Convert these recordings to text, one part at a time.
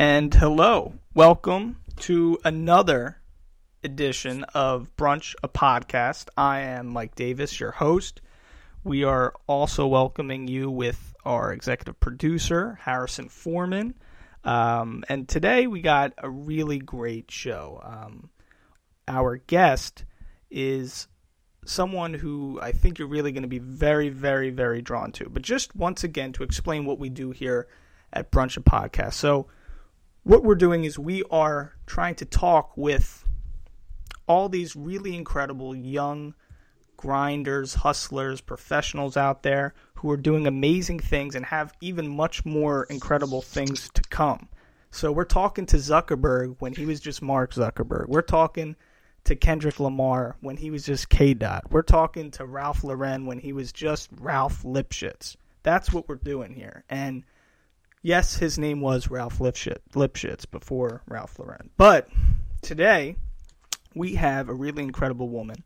And hello, welcome to another edition of Brunch, a podcast. I am Mike Davis, your host. We are also welcoming you with our executive producer, Harrison Foreman. Um, and today we got a really great show. Um, our guest is someone who I think you're really going to be very, very, very drawn to. But just once again, to explain what we do here at Brunch a Podcast. So, what we're doing is we are trying to talk with all these really incredible young grinders, hustlers, professionals out there who are doing amazing things and have even much more incredible things to come. So we're talking to Zuckerberg when he was just Mark Zuckerberg. We're talking to Kendrick Lamar when he was just K Dot. We're talking to Ralph Lauren when he was just Ralph Lipschitz. That's what we're doing here. And yes, his name was Ralph Lipschitz, before Ralph Lauren. But today we have a really incredible woman.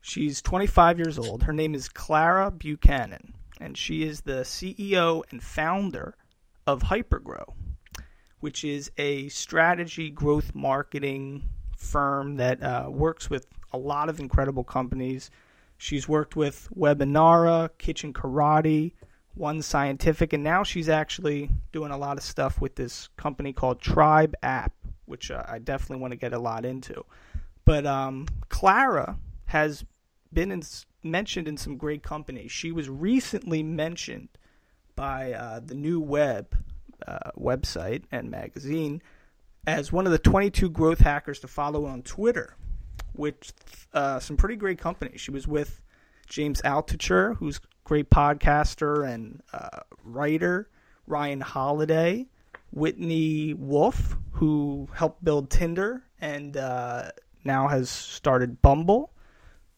She's 25 years old. Her name is Clara Buchanan, and she is the CEO and founder of Hypergrow, which is a strategy growth marketing firm that uh, works with a lot of incredible companies. She's worked with Webinara, Kitchen Karate, One Scientific, and now she's actually doing a lot of stuff with this company called Tribe App, which uh, I definitely want to get a lot into. But um, Clara has been in, mentioned in some great companies. She was recently mentioned by uh, the Next Web uh, website and magazine as one of the 22 growth hackers to follow on Twitter, with uh, some pretty great companies. She was with James Altucher, who's great podcaster and uh, writer, Ryan Holiday, Whitney Wolfe, who helped build Tinder and uh, now has started Bumble.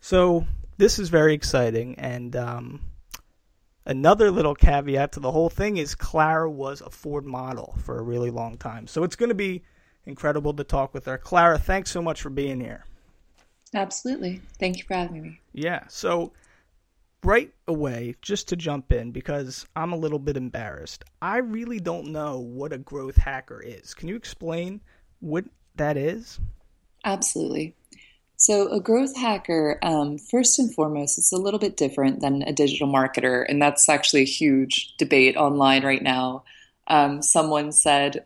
So this is very exciting. And um, another little caveat to the whole thing is Clara was a Ford model for a really long time. So it's going to be incredible to talk with her. Clara, thanks so much for being here. Absolutely. Thank you for having me. Yeah. So, right away, just to jump in, because I'm a little bit embarrassed, I really don't know what a growth hacker is. Can you explain what that is? Absolutely. So, a growth hacker, um, first and foremost, it's a little bit different than a digital marketer. And that's actually a huge debate online right now. Um, someone said,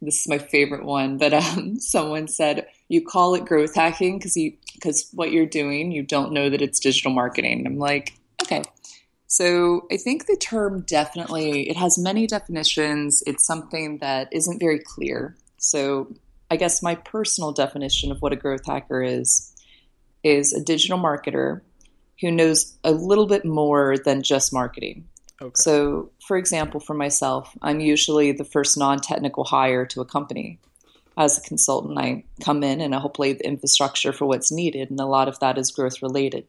this is my favorite one, but um, someone said you call it growth hacking because you because what you're doing you don't know that it's digital marketing. I'm like. So I think the term definitely it has many definitions. It's something that isn't very clear. So I guess my personal definition of what a growth hacker is is a digital marketer who knows a little bit more than just marketing. Okay. So, for example, for myself, I'm usually the first non technical hire to a company. As a consultant, I come in and I help lay the infrastructure for what's needed, and a lot of that is growth related.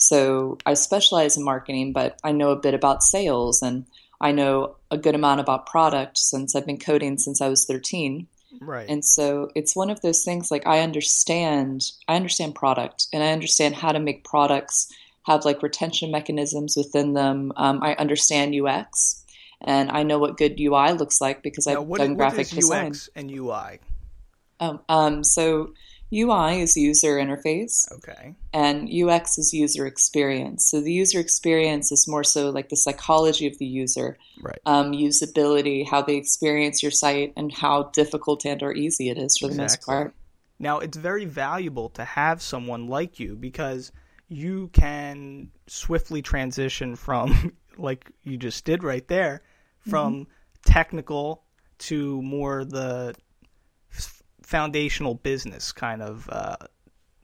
So, I specialize in marketing, but I know a bit about sales and I know a good amount about product since I've been coding since I was 13. Right. And so it's one of those things like I understand I understand product and I understand how to make products have like retention mechanisms within them. Um, I understand UX and I know what good UI looks like because now, I've what, done graphic what is design. UX and UI. Um, um, so UI is user interface. Okay. And UX is user experience. So the user experience is more so like the psychology of the user, right? Um, usability, how they experience your site, and how difficult and or easy it is for exactly. the most part. Now it's very valuable to have someone like you because you can swiftly transition from like you just did right there from mm-hmm. technical to more the foundational business kind of uh,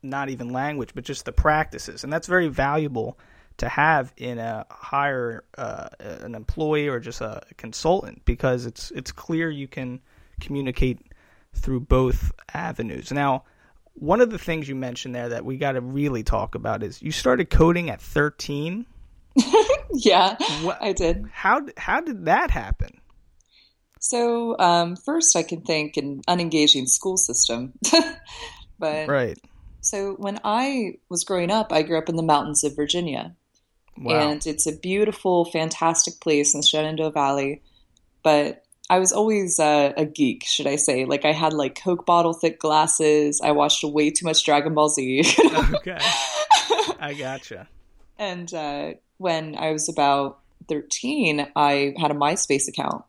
not even language but just the practices and that's very valuable to have in a hire uh, an employee or just a consultant because it's it's clear you can communicate through both avenues now one of the things you mentioned there that we got to really talk about is you started coding at 13. yeah, what, I did. How how did that happen? So um, first, I can think an unengaging school system, but right. So when I was growing up, I grew up in the mountains of Virginia, wow. and it's a beautiful, fantastic place in the Shenandoah Valley. But I was always uh, a geek, should I say? Like I had like Coke bottle thick glasses. I watched way too much Dragon Ball Z. okay, I gotcha. And uh, when I was about thirteen, I had a MySpace account,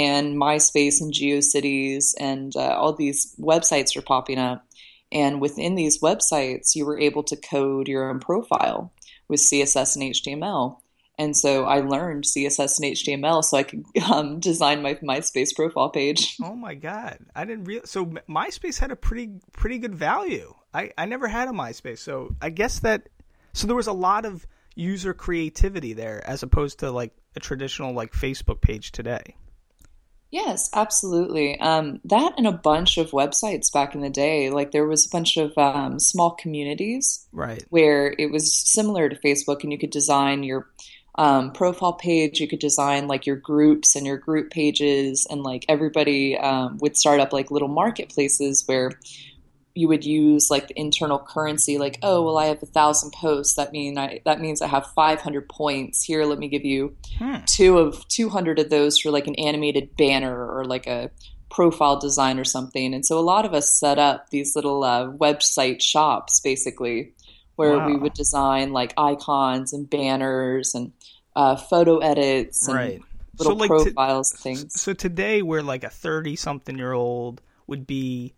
and MySpace and GeoCities and uh, all these websites were popping up. And within these websites, you were able to code your own profile with CSS and HTML. And so I learned CSS and HTML so I could um, design my MySpace profile page. Oh my god, I didn't realize. So MySpace had a pretty pretty good value. I I never had a MySpace, so I guess that so there was a lot of user creativity there as opposed to like a traditional like Facebook page today. Yes, absolutely. Um, that and a bunch of websites back in the day. Like there was a bunch of um, small communities, right, where it was similar to Facebook, and you could design your um, profile page. You could design like your groups and your group pages, and like everybody um, would start up like little marketplaces where you would use like the internal currency like oh well i have a thousand posts that mean i that means i have 500 points here let me give you hmm. two of 200 of those for like an animated banner or like a profile design or something and so a lot of us set up these little uh, website shops basically where wow. we would design like icons and banners and uh, photo edits and right. little so, like, profiles t- things so today where like a 30 something year old would be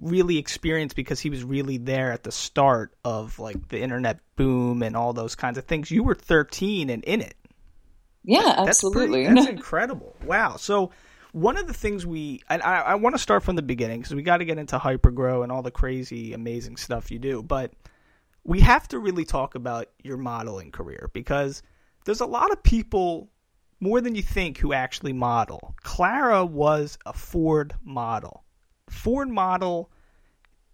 really experienced because he was really there at the start of like the internet boom and all those kinds of things. You were 13 and in it. Yeah, absolutely. That's, pretty, that's incredible. Wow. So one of the things we and I, I want to start from the beginning because we got to get into hypergrow and all the crazy, amazing stuff you do, but we have to really talk about your modeling career because there's a lot of people more than you think who actually model. Clara was a Ford model. Ford model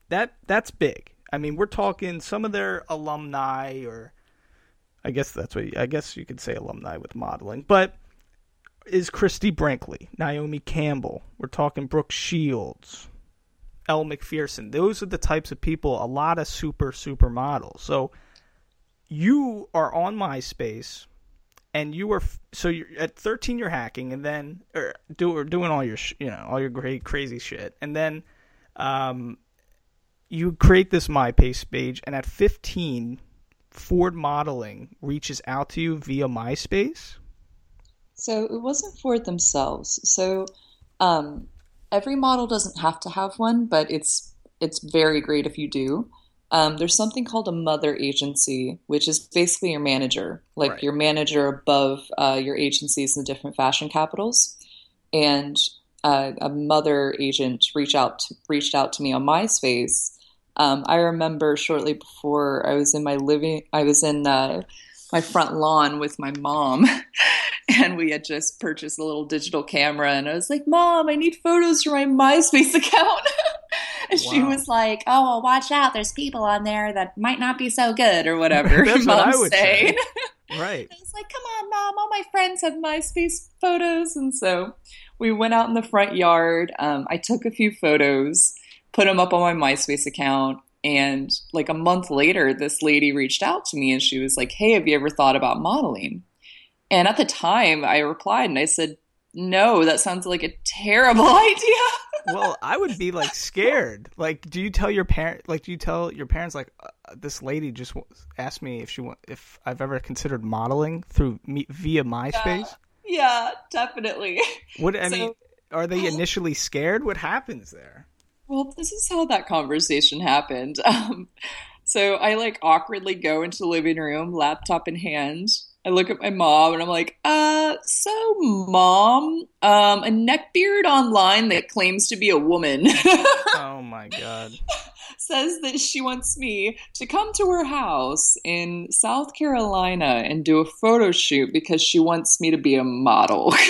that that's big. I mean, we're talking some of their alumni, or I guess that's what I guess you could say alumni with modeling, but is Christie Brinkley, Naomi Campbell. We're talking Brooke Shields, Elle Macpherson. Those are the types of people. A lot of super super models. So you are on MySpace, and you were so you're at 13. You're hacking, and then or, do, or doing all your you know all your great crazy shit, and then um, you create this MySpace page, and at 15, Ford Modeling reaches out to you via MySpace? So it wasn't Ford themselves. So um, every model doesn't have to have one, but it's it's very great if you do. Um, there's something called a mother agency, which is basically your manager, like right. your manager above uh, your agencies in the different fashion capitals. And uh, a mother agent reached out to, reached out to me on MySpace um, I remember shortly before I was in my living, I was in uh, my front lawn with my mom, and we had just purchased a little digital camera, and I was like, "Mom, I need photos for my MySpace account." and wow. she was like, "Oh, well, watch out! There's people on there that might not be so good, or whatever." That's what I would say. Right. I was like, "Come on, mom! All my friends have MySpace photos," and so we went out in the front yard. Um, I took a few photos put them up on my MySpace account. And like a month later, this lady reached out to me and she was like, Hey, have you ever thought about modeling? And at the time, I replied and I said, No, that sounds like a terrible idea. well, I would be like scared. Like, do you tell your parent? Like, do you tell your parents like uh, this lady just asked me if she want if I've ever considered modeling through me via MySpace? Yeah, yeah definitely. What I so, mean, are they initially scared? What happens there? Well, this is how that conversation happened. Um, so I like awkwardly go into the living room, laptop in hand. I look at my mom and I'm like, uh, so mom, um, a neckbeard online that claims to be a woman. oh my God. Says that she wants me to come to her house in South Carolina and do a photo shoot because she wants me to be a model.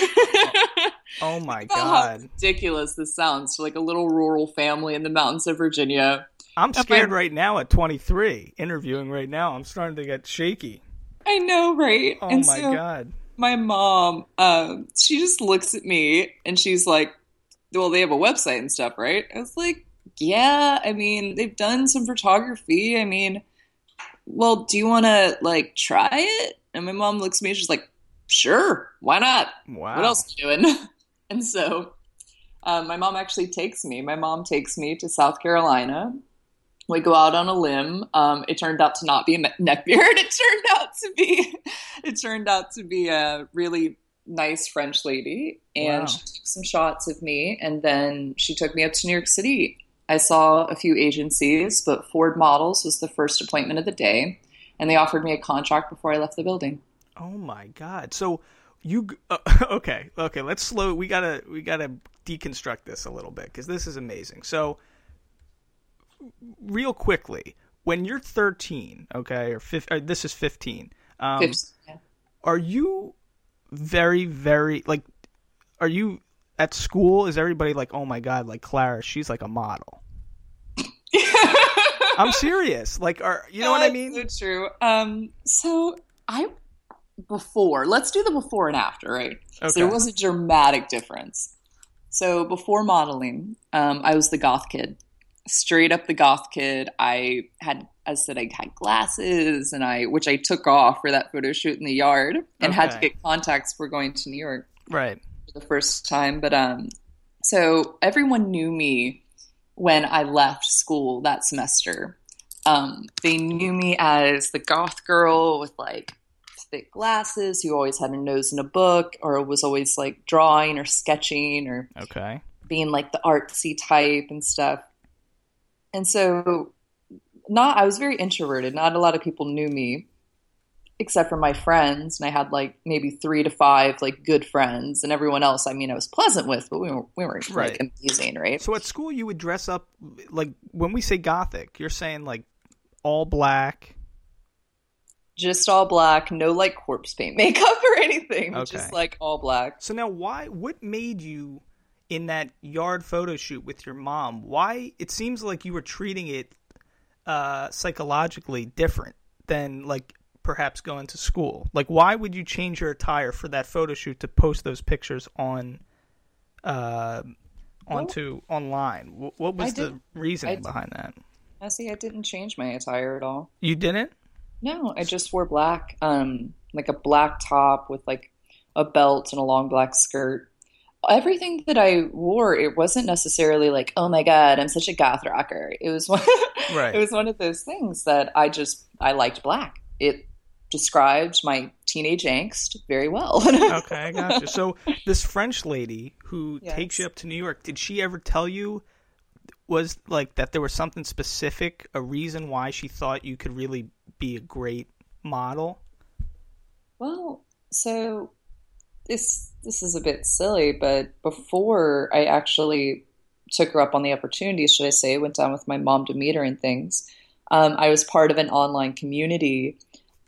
Oh my god! ridiculous this sounds to like a little rural family in the mountains of Virginia. I'm scared right now at 23, interviewing right now. I'm starting to get shaky. I know, right? Oh and my so god! My mom, um, she just looks at me and she's like, "Well, they have a website and stuff, right?" I was like, "Yeah, I mean, they've done some photography. I mean, well, do you want to like try it?" And my mom looks at me, she's like, "Sure, why not? Wow, what else are you doing?" And so um, my mom actually takes me. My mom takes me to South Carolina. We go out on a limb. Um, it turned out to not be a neckbeard. It turned out to be, it turned out to be a really nice French lady, and wow. she took some shots of me, and then she took me up to New York City. I saw a few agencies, but Ford Models was the first appointment of the day, and they offered me a contract before I left the building. Oh my god! So you uh, okay? Okay, let's slow. We gotta we gotta deconstruct this a little bit because this is amazing. So, real quickly, when you're 13, okay, or, 15, or this is 15, um, yeah. are you very very like? Are you at school? Is everybody like, oh my god, like Clara, she's like a model? I'm serious. Like, are you know what I mean? So true. Um, so I before. Let's do the before and after, right? Okay. So there was a dramatic difference. So before modeling, um, I was the goth kid, straight up the goth kid. I had, as I said, I had glasses, and I which I took off for that photo shoot in the yard, and okay. had to get contacts for going to New York, right, for the first time. But um, so everyone knew me when I left school that semester. Um, they knew me as the goth girl with like thick glasses who always had a nose in a book or was always like drawing or sketching or okay being like the artsy type and stuff and so not i was very introverted not a lot of people knew me except for my friends and i had like maybe three to five like good friends and everyone else i mean i was pleasant with but we, were, we weren't right. like amazing right so at school you would dress up like when we say gothic you're saying like all black just all black, no like corpse paint makeup or anything, okay. just like all black. So now, why? What made you in that yard photo shoot with your mom? Why? It seems like you were treating it uh, psychologically different than like perhaps going to school. Like, why would you change your attire for that photo shoot to post those pictures on? Uh, onto well, online. What was the reasoning behind that? I see. I didn't change my attire at all. You didn't? No, I just wore black, um, like a black top with like a belt and a long black skirt. Everything that I wore, it wasn't necessarily like, oh my god, I'm such a goth rocker. It was one, right. it was one of those things that I just I liked black. It described my teenage angst very well. okay, I got you. So this French lady who yes. takes you up to New York, did she ever tell you was like that there was something specific, a reason why she thought you could really be a great model? Well, so this this is a bit silly, but before I actually took her up on the opportunity, should I say, went down with my mom to meet her and things. Um, I was part of an online community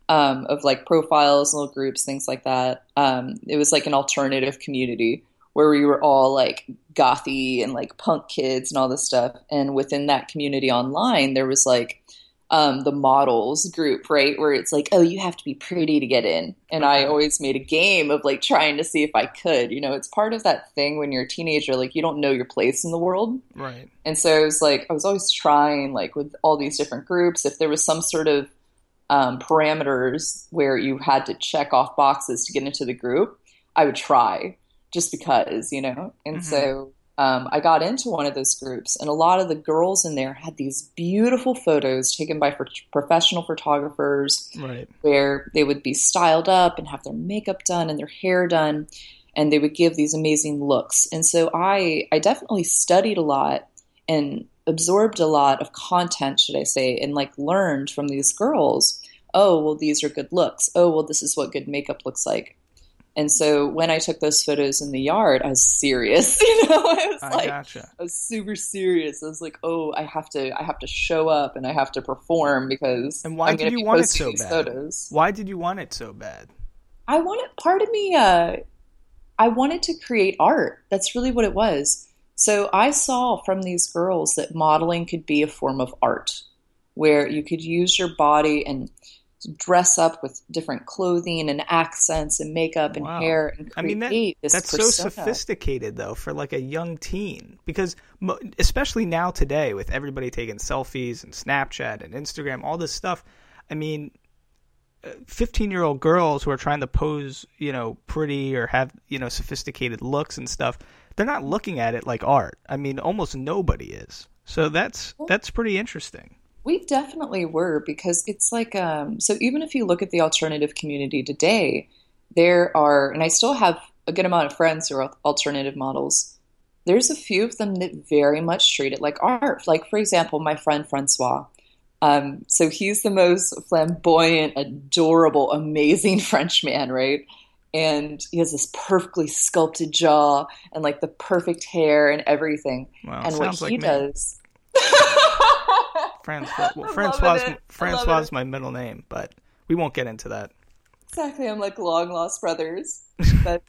um, of like profiles, little groups, things like that. Um, it was like an alternative community where we were all like gothy and like punk kids and all this stuff. And within that community online, there was like um, the models group, right? Where it's like, oh, you have to be pretty to get in. And I always made a game of like trying to see if I could. You know, it's part of that thing when you're a teenager, like you don't know your place in the world. Right. And so it was like, I was always trying, like with all these different groups, if there was some sort of um, parameters where you had to check off boxes to get into the group, I would try just because, you know? And mm-hmm. so um, I got into one of those groups, and a lot of the girls in there had these beautiful photos taken by professional photographers, right. where they would be styled up and have their makeup done and their hair done, and they would give these amazing looks. And so I, I definitely studied a lot and absorbed a lot of content, should I say, and like learned from these girls. Oh, well, these are good looks. Oh, well, this is what good makeup looks like. And so when I took those photos in the yard, I was serious. You know, I was I like, gotcha. I was super serious. I was like, oh, I have to, I have to show up and I have to perform because. And why I'm did you want it so bad? Photos. Why did you want it so bad? I wanted part of me. Uh, I wanted to create art. That's really what it was. So I saw from these girls that modeling could be a form of art, where you could use your body and dress up with different clothing and accents and makeup and wow. hair and I mean that, that's persona. so sophisticated though for like a young teen because especially now today with everybody taking selfies and Snapchat and Instagram all this stuff I mean uh, 15 year old girls who are trying to pose, you know, pretty or have, you know, sophisticated looks and stuff, they're not looking at it like art. I mean, almost nobody is. So that's that's pretty interesting. We definitely were because it's like um so even if you look at the alternative community today, there are and I still have a good amount of friends who are alternative models. There's a few of them that very much treat it like art. Like for example, my friend Francois. Um, so he's the most flamboyant, adorable, amazing French man, right? And he has this perfectly sculpted jaw and like the perfect hair and everything. Wow, and what like he me. does. Francois, well, Francois, loving it. I'm Francois is my middle name, but we won't get into that. Exactly, I'm like long lost brothers. But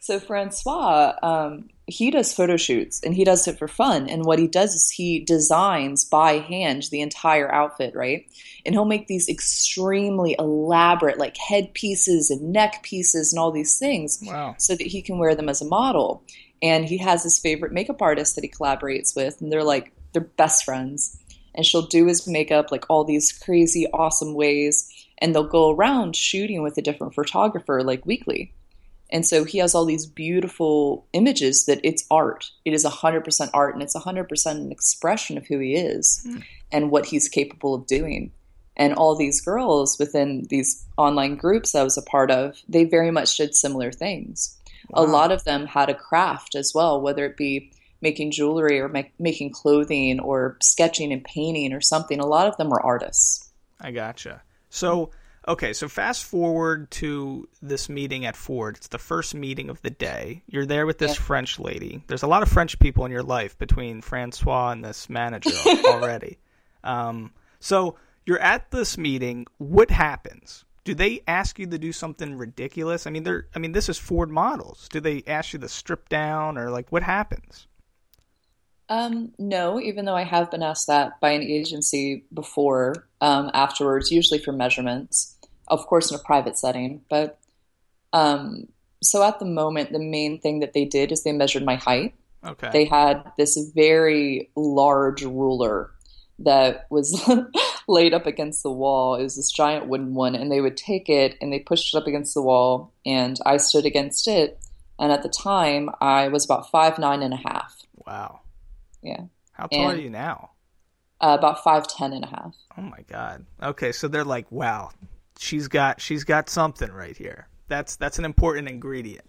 so Francois, um, he does photo shoots and he does it for fun. And what he does is he designs by hand the entire outfit, right? And he'll make these extremely elaborate, like headpieces and neck pieces and all these things, Wow. so that he can wear them as a model. And he has his favorite makeup artist that he collaborates with, and they're like they're best friends. And she'll do his makeup like all these crazy, awesome ways, and they'll go around shooting with a different photographer like weekly. And so he has all these beautiful images that it's art. It is 100% art and it's 100% an expression of who he is hmm. and what he's capable of doing. And all these girls within these online groups I was a part of, they very much did similar things. A lot of them had a craft as well, whether it be making jewelry or make, making clothing or sketching and painting or something. A lot of them were artists. I gotcha. So, okay, so fast forward to this meeting at Ford. It's the first meeting of the day. You're there with this Yeah. French lady. There's a lot of French people in your life between Francois and this manager already. Um, so you're at this meeting. What happens? Do they ask you to do something ridiculous? I mean, they're. I mean, this is Ford models. Do they ask you to strip down or like what happens? Um, no, even though I have been asked that by an agency before, um, afterwards, usually for measurements, of course, in a private setting. But um, so at the moment, the main thing that they did is they measured my height. Okay. They had this very large ruler that was laid up against the wall. It was this giant wooden one, and they would take it and they pushed it up against the wall, and I stood against it. And at the time, I was about five nine and a half. wow. Yeah. How tall are you now? Uh, about five ten and a half. Oh my god. Okay, so they're like, wow, she's got she's got something right here. That's that's an important ingredient.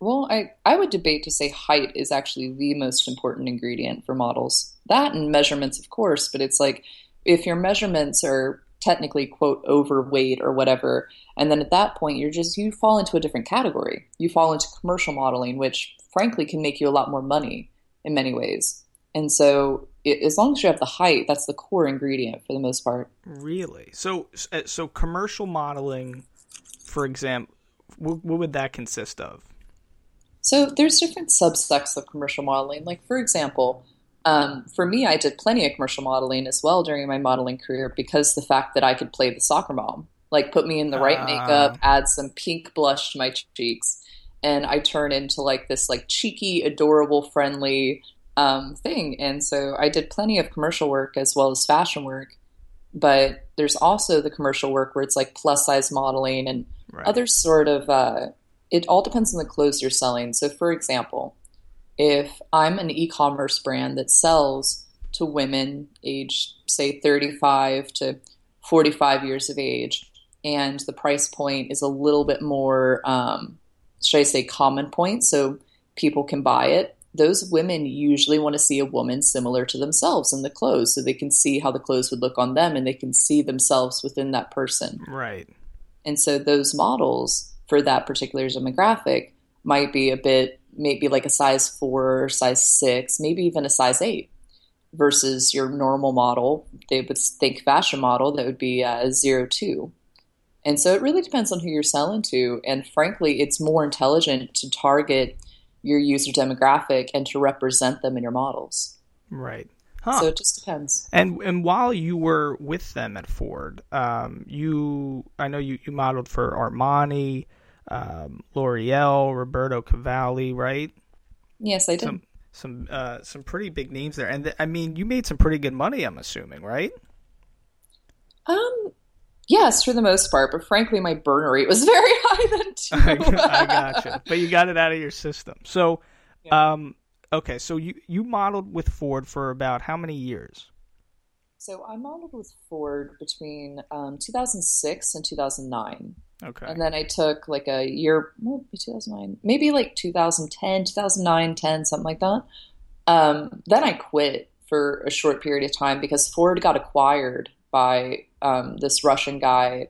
Well, I, I would debate to say height is actually the most important ingredient for models. That and measurements, of course, but it's like if your measurements are technically, quote, overweight or whatever, and then at that point you're just, you fall into a different category. You fall into commercial modeling, which frankly can make you a lot more money in many ways. And so it, as long as you have the height, that's the core ingredient for the most part. Really? So uh, so commercial modeling, for example, what, what would that consist of? So there's different subsects of commercial modeling. Like for example, um, for me, I did plenty of commercial modeling as well during my modeling career because the fact that I could play the soccer mom, like put me in the right Ah. makeup, add some pink blush to my cheeks, and I turn into like this like cheeky, adorable, friendly um, thing. And so I did plenty of commercial work as well as fashion work. But there's also the commercial work where it's like plus size modeling and Right. other sort of uh, it all depends on the clothes you're selling so for example if i'm an e-commerce brand that sells to women aged say 35 to 45 years of age and the price point is a little bit more um, should i say common point so people can buy it those women usually want to see a woman similar to themselves in the clothes so they can see how the clothes would look on them and they can see themselves within that person right. and so those models for that particular demographic might be a bit, maybe like a size four, size six, maybe even a size eight, versus your normal model. They would think fashion model that would be a zero two. And so it really depends on who you're selling to. And frankly, it's more intelligent to target your user demographic and to represent them in your models. Right. Huh. So it just depends. And and while you were with them at Ford, um, you I know you, you modeled for Armani, um, L'Oreal, Roberto Cavalli, right? Yes, I did. Some some uh, some pretty big names there, and th- I mean you made some pretty good money. I'm assuming, right? Um, Yes, for the most part, but frankly, my burn rate was very high then too. I gotcha, but you got it out of your system. So, yeah. um, okay, so you you modeled with Ford for about how many years? So I modeled with Ford between um, 2006 and 2009. Okay. And then I took like a year, well, 2009, maybe like 2010, 2009, 10, something like that. Um, then I quit for a short period of time because Ford got acquired by um, this Russian guy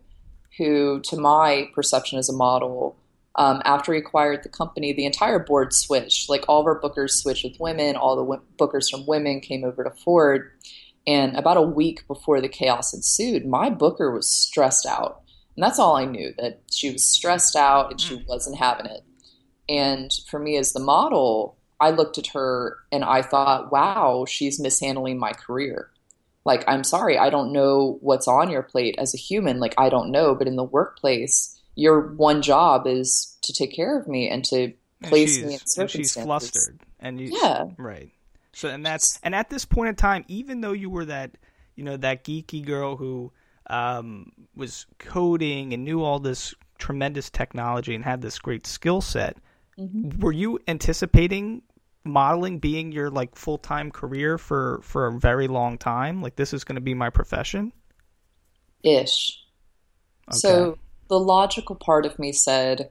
who, to my perception as a model, um, after he acquired the company, the entire board switched. Like all of our bookers switched with women, all the w- bookers from women came over to Ford. And about a week before the chaos ensued, my booker was stressed out. And that's all I knew that she was stressed out and she hmm. wasn't having it. And for me as the model, I looked at her and I thought, wow, she's mishandling my career. Like, I'm sorry, I don't know what's on your plate as a human. Like, I don't know. But in the workplace, your one job is to take care of me and to place and me in circumstances. And she's flustered. And you, yeah. Right. So and that's and at this point in time, even though you were that you know that geeky girl who um, was coding and knew all this tremendous technology and had this great skill set, mm-hmm. were you anticipating modeling being your like full time career for for a very long time? Like this is going to be my profession. Ish. Okay. So the logical part of me said,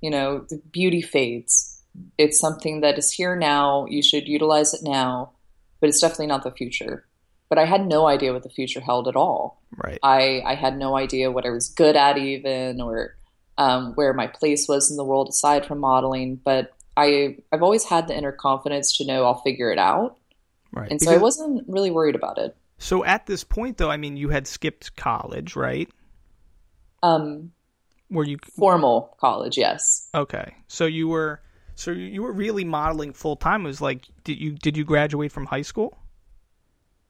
you know, the beauty fades it's something that is here now. You should utilize it now, but it's definitely not the future. But I had no idea what the future held at all. Right. I, I had no idea what I was good at, even, or um, where my place was in the world aside from modeling. But I, I've always had the inner confidence to know I'll figure it out. Right. And because, so I wasn't really worried about it. So at this point, though, I mean, you had skipped college, right? Um, were you formal college? Yes. Okay, so you were so you were really modeling full time. It was like, did you did you graduate from high school?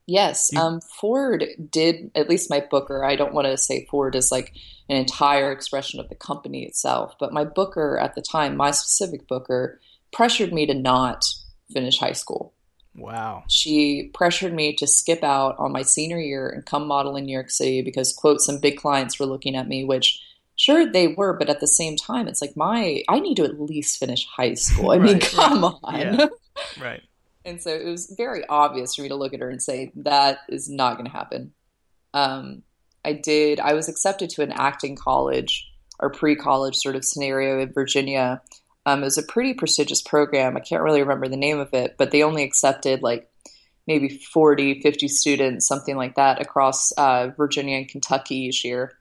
Yes, you... um, Ford did at least my booker. I don't want to say Ford is like an entire expression of the company itself, but my booker at the time, my specific booker, pressured me to not finish high school. Wow. She pressured me to skip out on my senior year and come model in New York City because, quote, some big clients were looking at me, which sure they were but at the same time it's like my i need to at least finish high school i right, mean come right. on yeah. right and so it was very obvious for me to look at her and say that is not going to happen. Um, i did i was accepted to an acting college or pre-college sort of scenario in virginia. Um, it was a pretty prestigious program. I can't really remember the name of it but they only accepted like maybe 40 50 students something like that across uh, virginia and kentucky each year.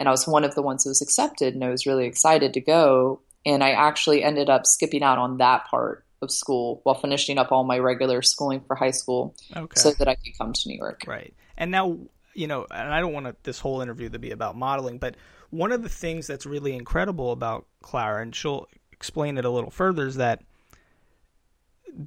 And I was one of the ones that was accepted, and I was really excited to go. And I actually ended up skipping out on that part of school while finishing up all my regular schooling for high school, okay. so that I could come to New York. Right. And now, you know, and I don't want this whole interview to be about modeling, but one of the things that's really incredible about Clara, and she'll explain it a little further, is that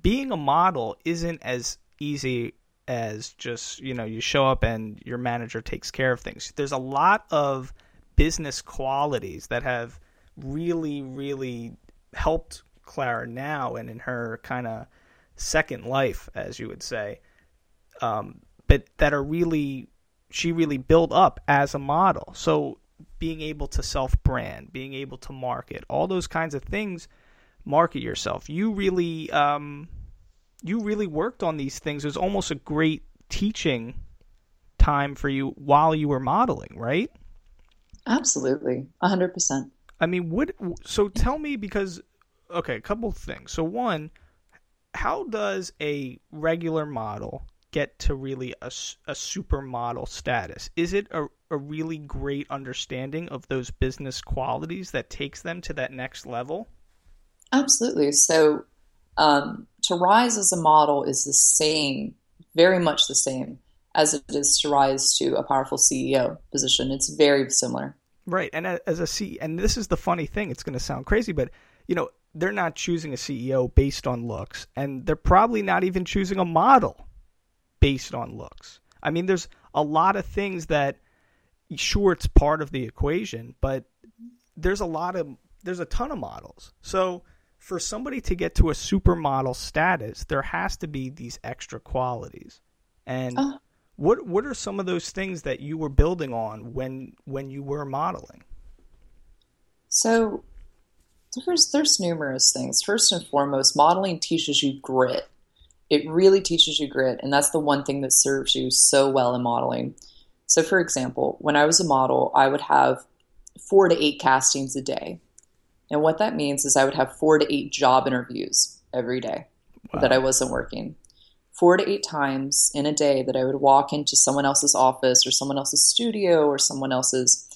being a model isn't as easy as just you know you show up and your manager takes care of things there's a lot of business qualities that have really, really helped Clara now and in her kind of second life, as you would say, um, but that are really, she really built up as a model. So being able to self brand, being able to market, all those kinds of things, market yourself. You really, um, you really worked on these things. It was almost a great teaching time for you while you were modeling, right? Absolutely, hundred percent. I mean, what? So tell me because okay, a couple things. So one, how does a regular model get to really a, a supermodel status? Is it a, a really great understanding of those business qualities that takes them to that next level? Absolutely. So um, to rise as a model is the same, very much the same as it is to rise to a powerful CEO position. It's very similar. Right. And as a C and this is the funny thing, it's going to sound crazy, but you know, they're not choosing a CEO based on looks and they're probably not even choosing a model based on looks. I mean, there's a lot of things that sure it's part of the equation, but there's a lot of there's a ton of models. So for somebody to get to a supermodel status, there has to be these extra qualities. And oh What what are some of those things that you were building on when when you were modeling? So there's there's numerous things. First and foremost, modeling teaches you grit. It really teaches you grit, and that's the one thing that serves you so well in modeling. So, for example, when I was a model, I would have four to eight castings a day. And what that means is I would have four to eight job interviews every day wow. that I wasn't working. Four to eight times in a day that I would walk into someone else's office or someone else's studio or someone else's,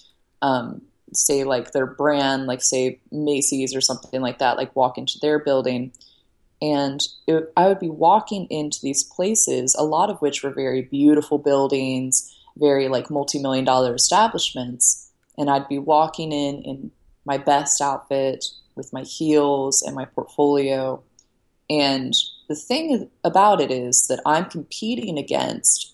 um, say, like their brand, like, say, Macy's or something like that, like walk into their building. And it, I would be walking into these places, a lot of which were very beautiful buildings, very like multi million dollar establishments. And I'd be walking in in my best outfit with my heels and my portfolio. And the thing about it is that I'm competing against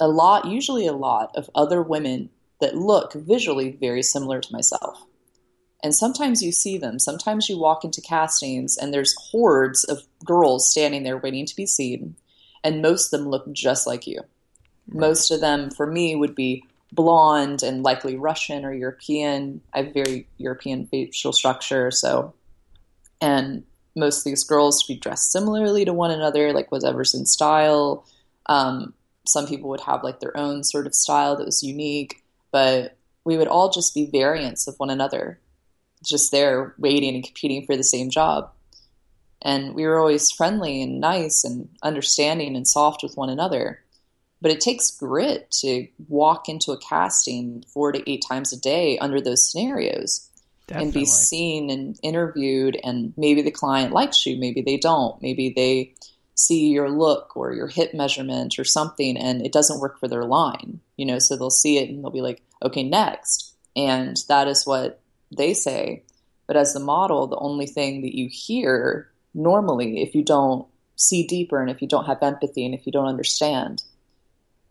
a lot, usually a lot, of other women that look visually very similar to myself. And sometimes you see them. Sometimes you walk into castings and there's hordes of girls standing there waiting to be seen. And most of them look just like you. Right. Most of them, for me, would be blonde and likely Russian or European. I have very European facial structure, so and most of these girls would be dressed similarly to one another, like whatever's in style. Um, some people would have like their own sort of style that was unique, but we would all just be variants of one another, just there waiting and competing for the same job. And we were always friendly and nice and understanding and soft with one another. But it takes grit to walk into a casting four to eight times a day under those scenarios Definitely. and be seen and interviewed. And maybe the client likes you, maybe they don't. Maybe they see your look or your hip measurement or something and it doesn't work for their line, you know, so they'll see it and they'll be like, okay, next. And that is what they say. But as the model, the only thing that you hear normally, if you don't see deeper and if you don't have empathy and if you don't understand,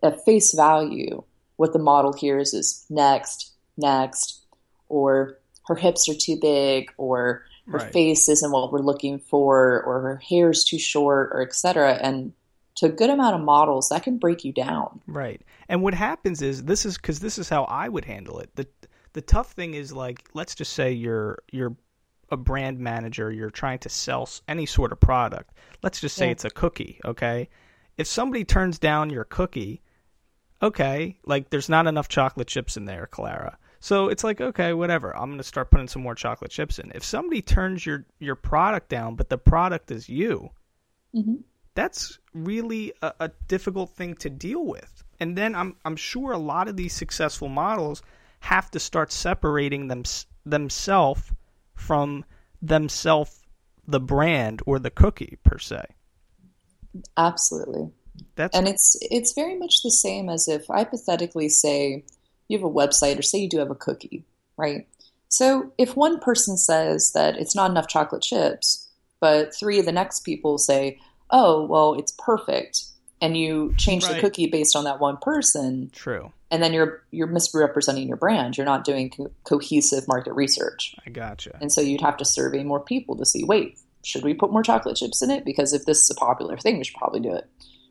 at face value, what the model hears is next, next, or her hips are too big, or her right. face isn't what we're looking for, or her hair is too short, or etc. And to a good amount of models, that can break you down. Right. And what happens is this is because this is how I would handle it. the The tough thing is like, let's just say you're you're a brand manager, you're trying to sell any sort of product. Let's just say yeah. it's a cookie, okay? If somebody turns down your cookie, okay, like there's not enough chocolate chips in there, Clara. So it's like, okay, whatever. I'm going to start putting some more chocolate chips in. If somebody turns your your product down, but the product is you, mm-hmm. that's really a, a difficult thing to deal with. And then I'm I'm sure a lot of these successful models have to start separating them themselves from themselves, the brand or the cookie per se. Absolutely. That's and it's it's very much the same as if hypothetically say you have a website or say you do have a cookie, right? So if one person says that it's not enough chocolate chips, but three of the next people say, "Oh, well, it's perfect," and you change right. the cookie based on that one person, true, and then you're you're misrepresenting your brand. You're not doing co- cohesive market research. I gotcha. And so you'd have to survey more people to see, wait, should we put more chocolate chips in it? Because if this is a popular thing, we should probably do it.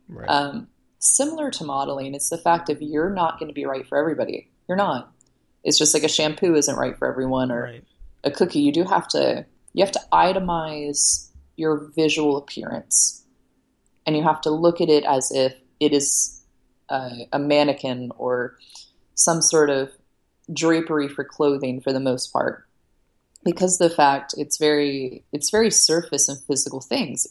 Right. Um, similar to modeling, it's the fact of you're not going to be right for everybody. You're not. It's just like a shampoo isn't right for everyone, or right. a cookie. You do have to you have to itemize your visual appearance, and you have to look at it as if it is a, a mannequin or some sort of drapery for clothing for the most part because the fact it's very it's very surface and physical things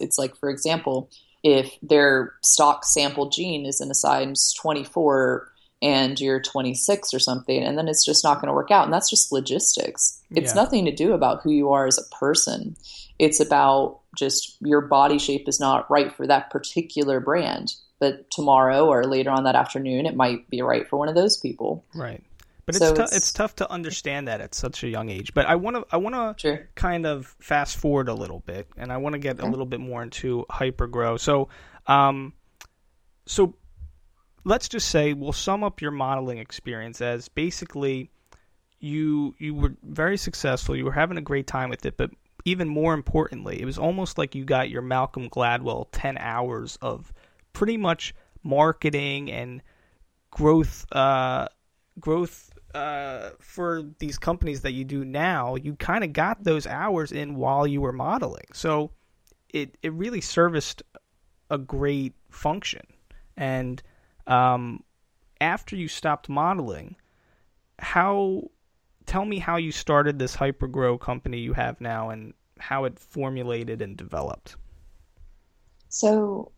it's like for example if their stock sample gene is in a size 24 and you're 26 or something and then it's just not going to work out and that's just logistics. It's yeah. nothing to do about who you are as a person. It's about just your body shape is not right for that particular brand but tomorrow or later on that afternoon it might be right for one of those people. Right but so it's, it's, it's tough to understand that at such a young age. But I want to I want to sure. kind of fast forward a little bit, and I want to get a little bit more into hypergrow. So, um, so let's just say we'll sum up your modeling experience as basically you you were very successful. You were having a great time with it, but even more importantly, it was almost like you got your Malcolm Gladwell ten hours of pretty much marketing and growth uh, growth uh, for these companies that you do now, you kind of got those hours in while you were modeling. So it it really serviced a great function. And um, after you stopped modeling, how tell me how you started this hypergrow company you have now and how it formulated and developed. So,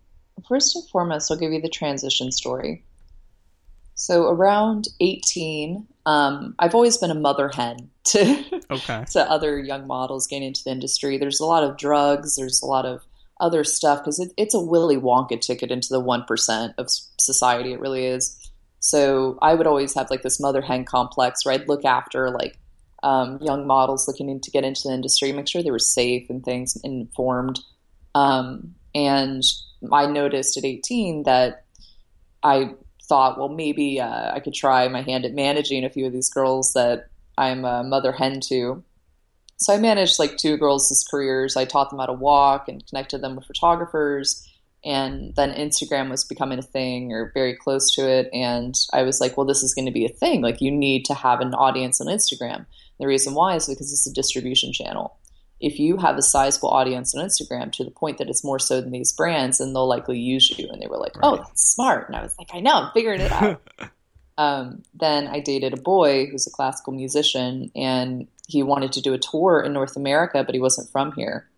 first and foremost, I'll give you the transition story. So around 18, um, I've always been a mother hen to okay. to other young models getting into the industry. There's a lot of drugs. There's a lot of other stuff because it, it's a Willy Wonka ticket into the one percent of society. It really is. So I would always have like this mother hen complex where I'd look after like um, young models looking to get into the industry, make sure they were safe and things informed. Um, and I noticed at 18 that I thought, well, maybe uh, I could try my hand at managing a few of these girls that I'm a mother hen to. So I managed like two girls' careers. I taught them how to walk and connected them with photographers. And then Instagram was becoming a thing or very close to it. And I was like, well, this is going to be a thing. Like, you need to have an audience on Instagram. The reason why is because it's a distribution channel if you have a sizable audience on Instagram to the point that it's more so than these brands, then they'll likely use you. And they were like, oh, right. oh, that's smart. And I was like, I know, I'm figuring it out. um, then I dated a boy who's a classical musician, and he wanted to do a tour in North America, but he wasn't from here.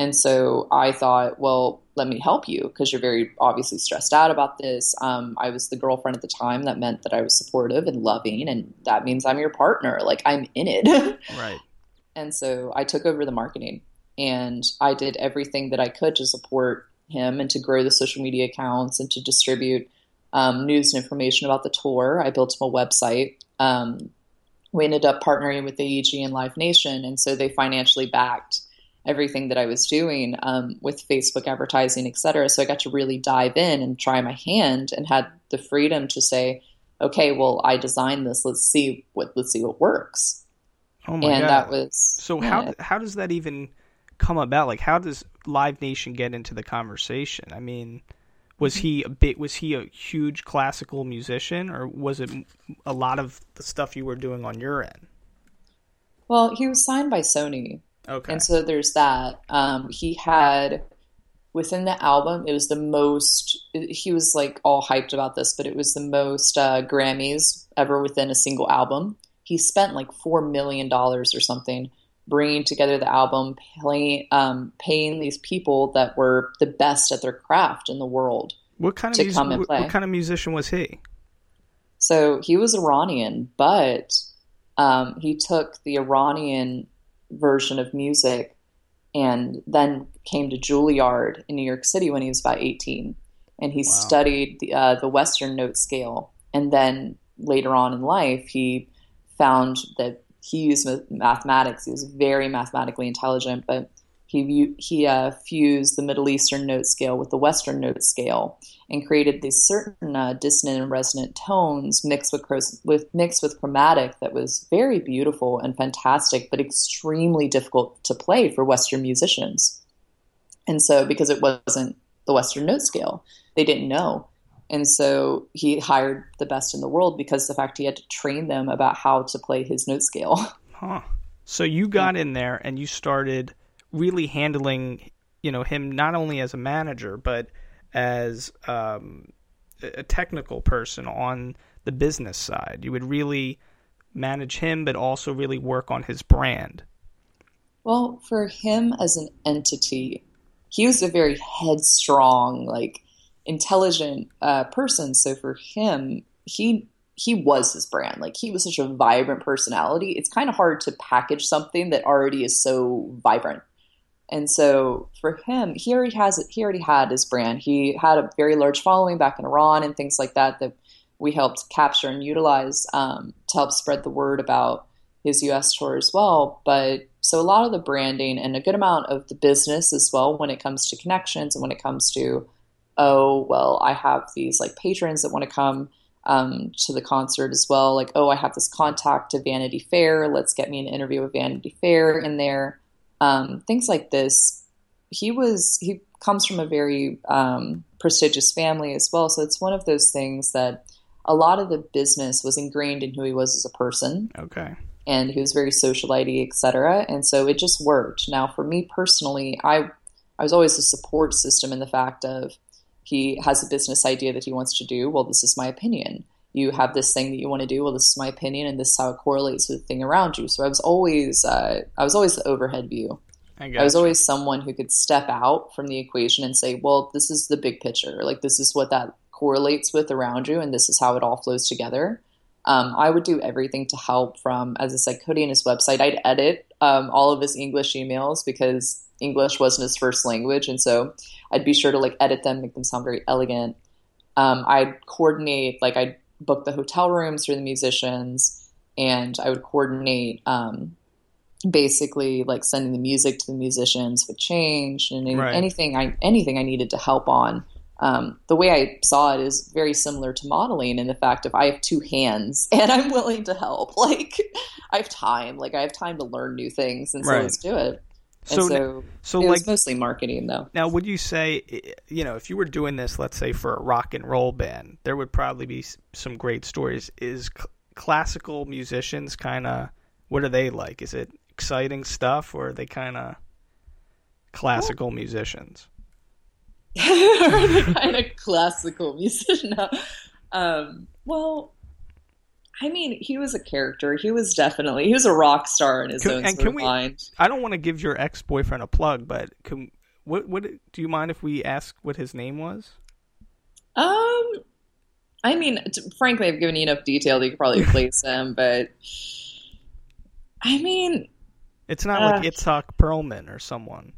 And so I thought, well, let me help you because you're very obviously stressed out about this. Um, I was the girlfriend at the time. That meant that I was supportive and loving, and that means I'm your partner. Like I'm in it. right. And so I took over the marketing and I did everything that I could to support him and to grow the social media accounts and to distribute um, news and information about the tour. I built him a website. Um, we ended up partnering with AEG and Live Nation, and so they financially backed everything that I was doing um, with Facebook advertising, et cetera. So I got to really dive in and try my hand, and had the freedom to say, "Okay, well, I designed this. Let's see what let's see what works." Oh my and God. that was so. How how does that even come about? Like, how does Live Nation get into the conversation? I mean, was he a bit? Was he a huge classical musician, or was it a lot of the stuff you were doing on your end? Well, he was signed by Sony. Okay. And so there's that. Um, he had within the album, it was the most. He was like all hyped about this, but it was the most uh, Grammys ever within a single album he spent like four million dollars or something bringing together the album, paying, um, paying these people that were the best at their craft in the world. What kind of mus- come and play. What kind of musician was he? So he was Iranian, but um, he took the Iranian version of music and then came to Juilliard in New York City when he was about 18. And he wow. studied the, uh, the Western note scale. And then later on in life, he found that he used mathematics. He was very mathematically intelligent, but he he uh, fused the Middle Eastern note scale with the Western note scale and created these certain uh, dissonant and resonant tones mixed with, with mixed with chromatic that was very beautiful and fantastic, but extremely difficult to play for Western musicians. And so, because it wasn't the Western note scale, they didn't know. And so he hired the best in the world because the fact he had to train them about how to play his note scale. Huh. So you got in there and you started really handling, you know, him not only as a manager but as um, a technical person on the business side. You would really manage him, but also really work on his brand. Well, for him as an entity, he was a very headstrong, like intelligent uh, person. So for him, he he was his brand. Like he was such a vibrant personality. It's kind of hard to package something that already is so vibrant. And so for him, he already has. He already had his brand. He had a very large following back in Iran and things like that that we helped capture and utilize um, to help spread the word about his U.S. tour as well. But so a lot of the branding and a good amount of the business as well when it comes to connections and when it comes to oh, well, I have these like patrons that want to come um, to the concert as well. Like, oh, I have this contact to Vanity Fair. Let's get me an interview with Vanity Fair in there. Um, things like this. He was he comes from a very um, prestigious family as well. So it's one of those things that a lot of the business was ingrained in who he was as a person. Okay. And he was very socialite, etc. And so it just worked. Now, for me personally, I I was always a support system in the fact of he has a business idea that he wants to do. Well, this is my opinion. You have this thing that you want to do. Well, this is my opinion, and this is how it correlates with the thing around you. So I was always uh, I was always the overhead view. I, I was you. always someone who could step out from the equation and say, well, this is the big picture. Like, this is what that correlates with around you, and this is how it all flows together. Um, I would do everything to help from, as I said, coding his website. I'd edit um, all of his English emails because English wasn't his first language. And so I'd be sure to like edit them, make them sound very elegant. Um, I'd coordinate, like, I'd book the hotel rooms for the musicians and I would coordinate um, basically like sending the music to the musicians for change and right. anything I anything I needed to help on. Um, the way I saw it is very similar to modeling in the fact of I have two hands and I'm willing to help. Like I have time, like I have time to learn new things, and so right. let's do it. And so, so, like, mostly marketing, though. Now, would you say, you know, if you were doing this, let's say for a rock and roll band, there would probably be some great stories. Is cl- classical musicians kind of what are they like? Is it exciting stuff, or are they kind of classical musicians? are they kind of classical musician? No. Um, well, I mean, he was a character. He was definitely he was a rock star in his can, own and can we, mind. I don't want to give your ex boyfriend a plug, but can what what do you mind if we ask what his name was? Um, I mean, frankly, I've given you enough detail that you could probably place him, but I mean, it's not uh, like Itzhak Perlman or someone.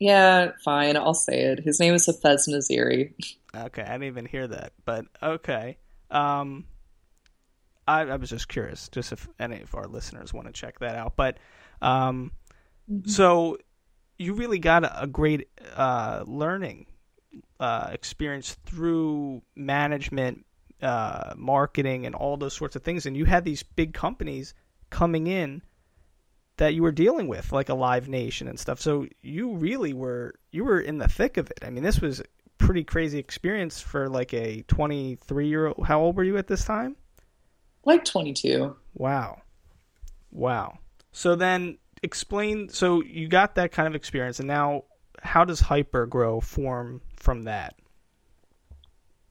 Yeah, fine. I'll say it. His name is Hafez Naziri. Okay, I didn't even hear that, but okay. Um, I, I, was just curious, just if any of our listeners want to check that out. But um, mm-hmm. so you really got a, a great uh, learning uh, experience through management, uh, marketing, and all those sorts of things, and you had these big companies coming in that you were dealing with, like a Live Nation and stuff. So you really were you were in the thick of it. I mean, this was pretty crazy experience for like a 23 year old. How old were you at this time? Like 22. Wow. Wow. So then explain so you got that kind of experience and now how does Hypergrow form from that?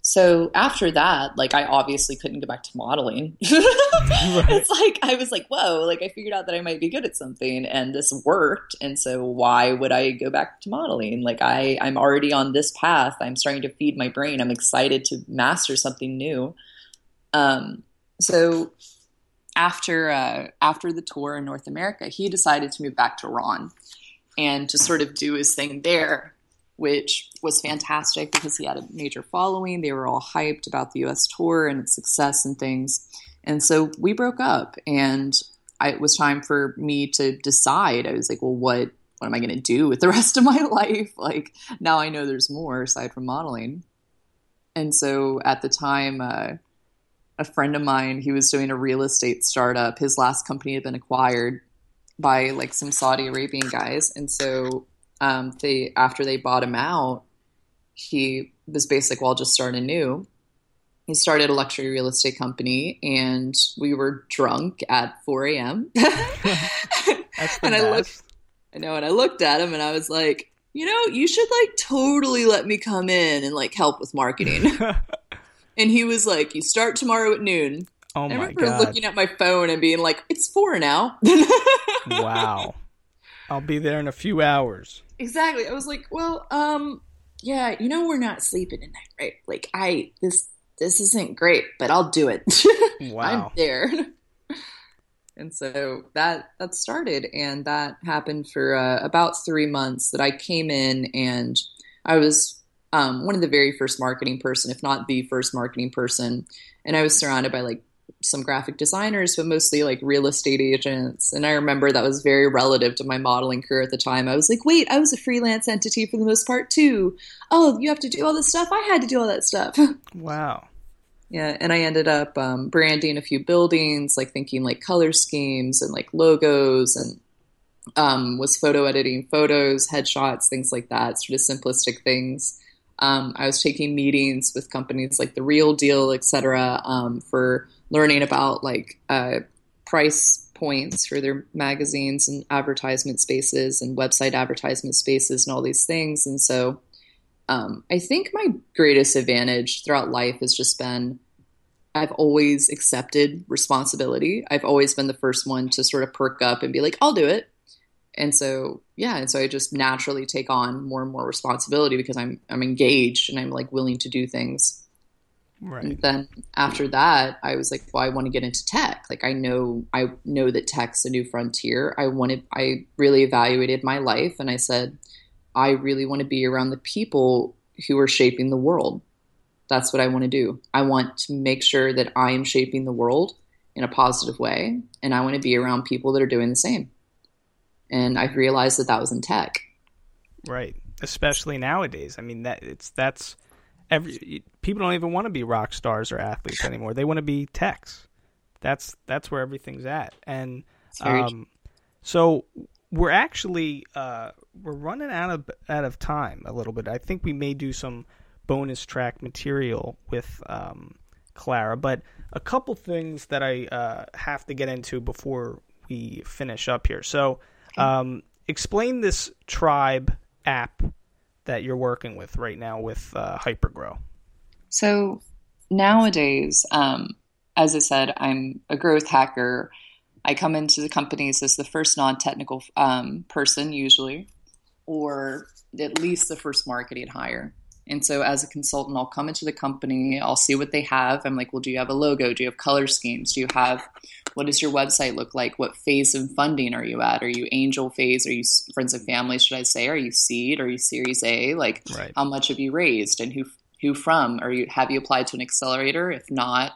so after that, like I obviously couldn't go back to modeling. right. It's like I was like, whoa, like I figured out that I might be good at something and this worked. And so why would I go back to modeling? Like I, I'm already on this path. I'm starting to feed my brain. I'm excited to master something new. Um, so after uh, after the tour in North America, he decided to move back to Iran and to sort of do his thing there which was fantastic because he had a major following. They were all hyped about the US tour and its success and things. And so we broke up and I, it was time for me to decide. I was like, well, what what am I going to do with the rest of my life? Like now I know there's more aside from modeling. And so at the time, uh, a friend of mine, he was doing a real estate startup. His last company had been acquired by like some Saudi Arabian guys. And so um, they after they bought him out, he was basically, well, I'll just start anew. He started a luxury real estate company, and we were drunk at 4 a.m. and best. I looked, I know, and I looked at him, and I was like, you know, you should like totally let me come in and like help with marketing. and he was like, you start tomorrow at noon. Oh my I remember God. looking at my phone and being like, it's four now. wow. I'll be there in a few hours. Exactly. I was like, well, um, yeah, you know, we're not sleeping tonight, right? Like, I this this isn't great, but I'll do it. Wow, I'm there. and so that that started, and that happened for uh, about three months. That I came in, and I was um, one of the very first marketing person, if not the first marketing person, and I was surrounded by like some graphic designers, but mostly like real estate agents. And I remember that was very relative to my modeling career at the time. I was like, wait, I was a freelance entity for the most part too. Oh, you have to do all this stuff? I had to do all that stuff. Wow. yeah. And I ended up um, branding a few buildings, like thinking like color schemes and like logos and um, was photo editing photos, headshots, things like that, sort of simplistic things. Um, I was taking meetings with companies like The Real Deal, et cetera, um, for learning about like uh, price points for their magazines and advertisement spaces and website advertisement spaces and all these things. And so um, I think my greatest advantage throughout life has just been I've always accepted responsibility. I've always been the first one to sort of perk up and be like, I'll do it. And so, yeah, and so I just naturally take on more and more responsibility because I'm I'm engaged and I'm like willing to do things. Right. And then after that, I was like, well, I want to get into tech. Like I know I know that tech's a new frontier. I wanted I really evaluated my life and I said, I really want to be around the people who are shaping the world. That's what I want to do. I want to make sure that I am shaping the world in a positive way, and I want to be around people that are doing the same. And I've realized that that was in tech. Right, especially nowadays. I mean, that it's that's every people don't even want to be rock stars or athletes anymore. They want to be techs. That's that's where everything's at. And um, so we're actually uh, we're running out of out of time a little bit. I think we may do some bonus track material with um, Clara, but a couple things that I uh, have to get into before we finish up here. So, um, explain this tribe app that you're working with right now with uh, Hypergrow. So nowadays, um, as I said, I'm a growth hacker I come into the companies as the first non-technical um, person usually, or at least the first marketing hire. And so as a consultant, I'll come into the company, I'll see what they have. I'm like, well, do you have a logo? Do you have color schemes? Do you have, what does your website look like? What phase of funding are you at? Are you angel phase? Are you friends and family, should I say? Are you seed? Are you series A? Like, right. how much have you raised and who, who from? Are you, have you applied to an accelerator? If not,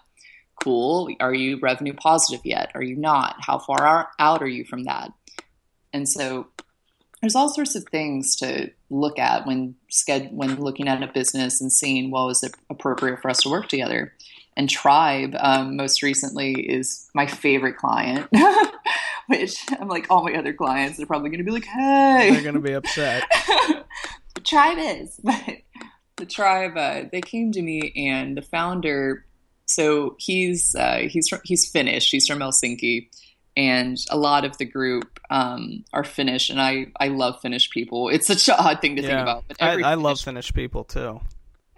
Cool. Are you revenue positive yet? Are you not? How far out are you from that? And so there's all sorts of things to look at when when looking at a business and seeing well is it appropriate for us to work together and tribe um, most recently is my favorite client which i'm like all my other clients are probably going to be like hey they're going to be upset the tribe is but the tribe uh, they came to me and the founder so he's uh, he's he's Finnish. He's from Helsinki, and a lot of the group um, are Finnish, and I I love Finnish people. It's such an odd thing to yeah. think about, but I, I Finnish, love Finnish people too.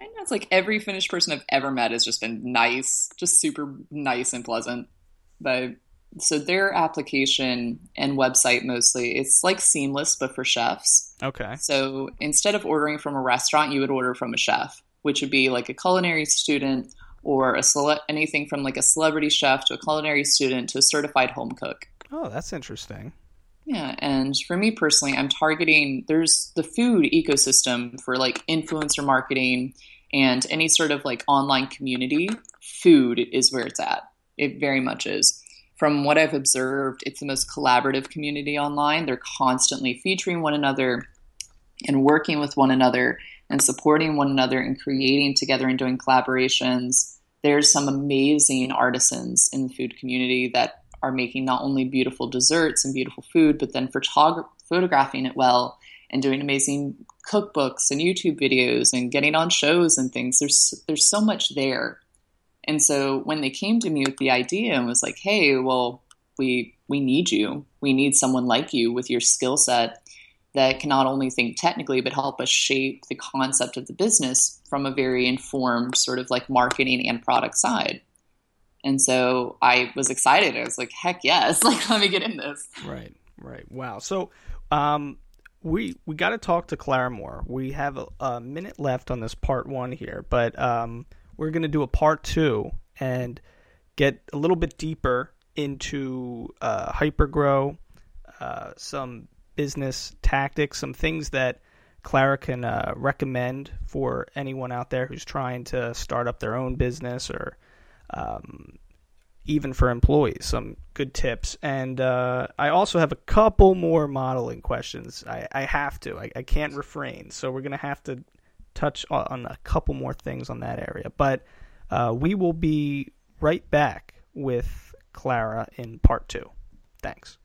I know it's like every Finnish person I've ever met has just been nice, just super nice and pleasant. But so their application and website mostly it's like seamless but for chefs okay so instead of ordering from a restaurant you would order from a chef which would be like a culinary student or a cele- anything from like a celebrity chef to a culinary student to a certified home cook. Oh, that's interesting. Yeah, and for me personally, I'm targeting there's the food ecosystem for like influencer marketing and any sort of like online community. Food is where it's at. It very much is. From what I've observed, it's the most collaborative community online. They're constantly featuring one another and working with one another and supporting one another and creating together and doing collaborations there's some amazing artisans in the food community that are making not only beautiful desserts and beautiful food, but then photog- photographing it well and doing amazing cookbooks and YouTube videos and getting on shows and things. There's there's so much there. And so when they came to me with the idea and was like, "Hey, well, we we need you. We need someone like you with your skill set that can not only think technically but help us shape the concept of the business from a very informed sort of like marketing and product side. And so I was excited. I was like, heck yes, like let me get in this. Right, right. Wow. So um, we we got to talk to Clara more. We have a, a, minute left on this part one here, but um, we're going to do a part two and get a little bit deeper into uh, Hypergrow, uh, some business tactics, some things that Clara can uh, recommend for anyone out there who's trying to start up their own business or um, even for employees, some good tips. And uh, I also have a couple more modeling questions. I, I have to, I, I, can't refrain. So we're going to have to touch on a couple more things on that area. But uh, we will be right back with Clara in part two. Thanks.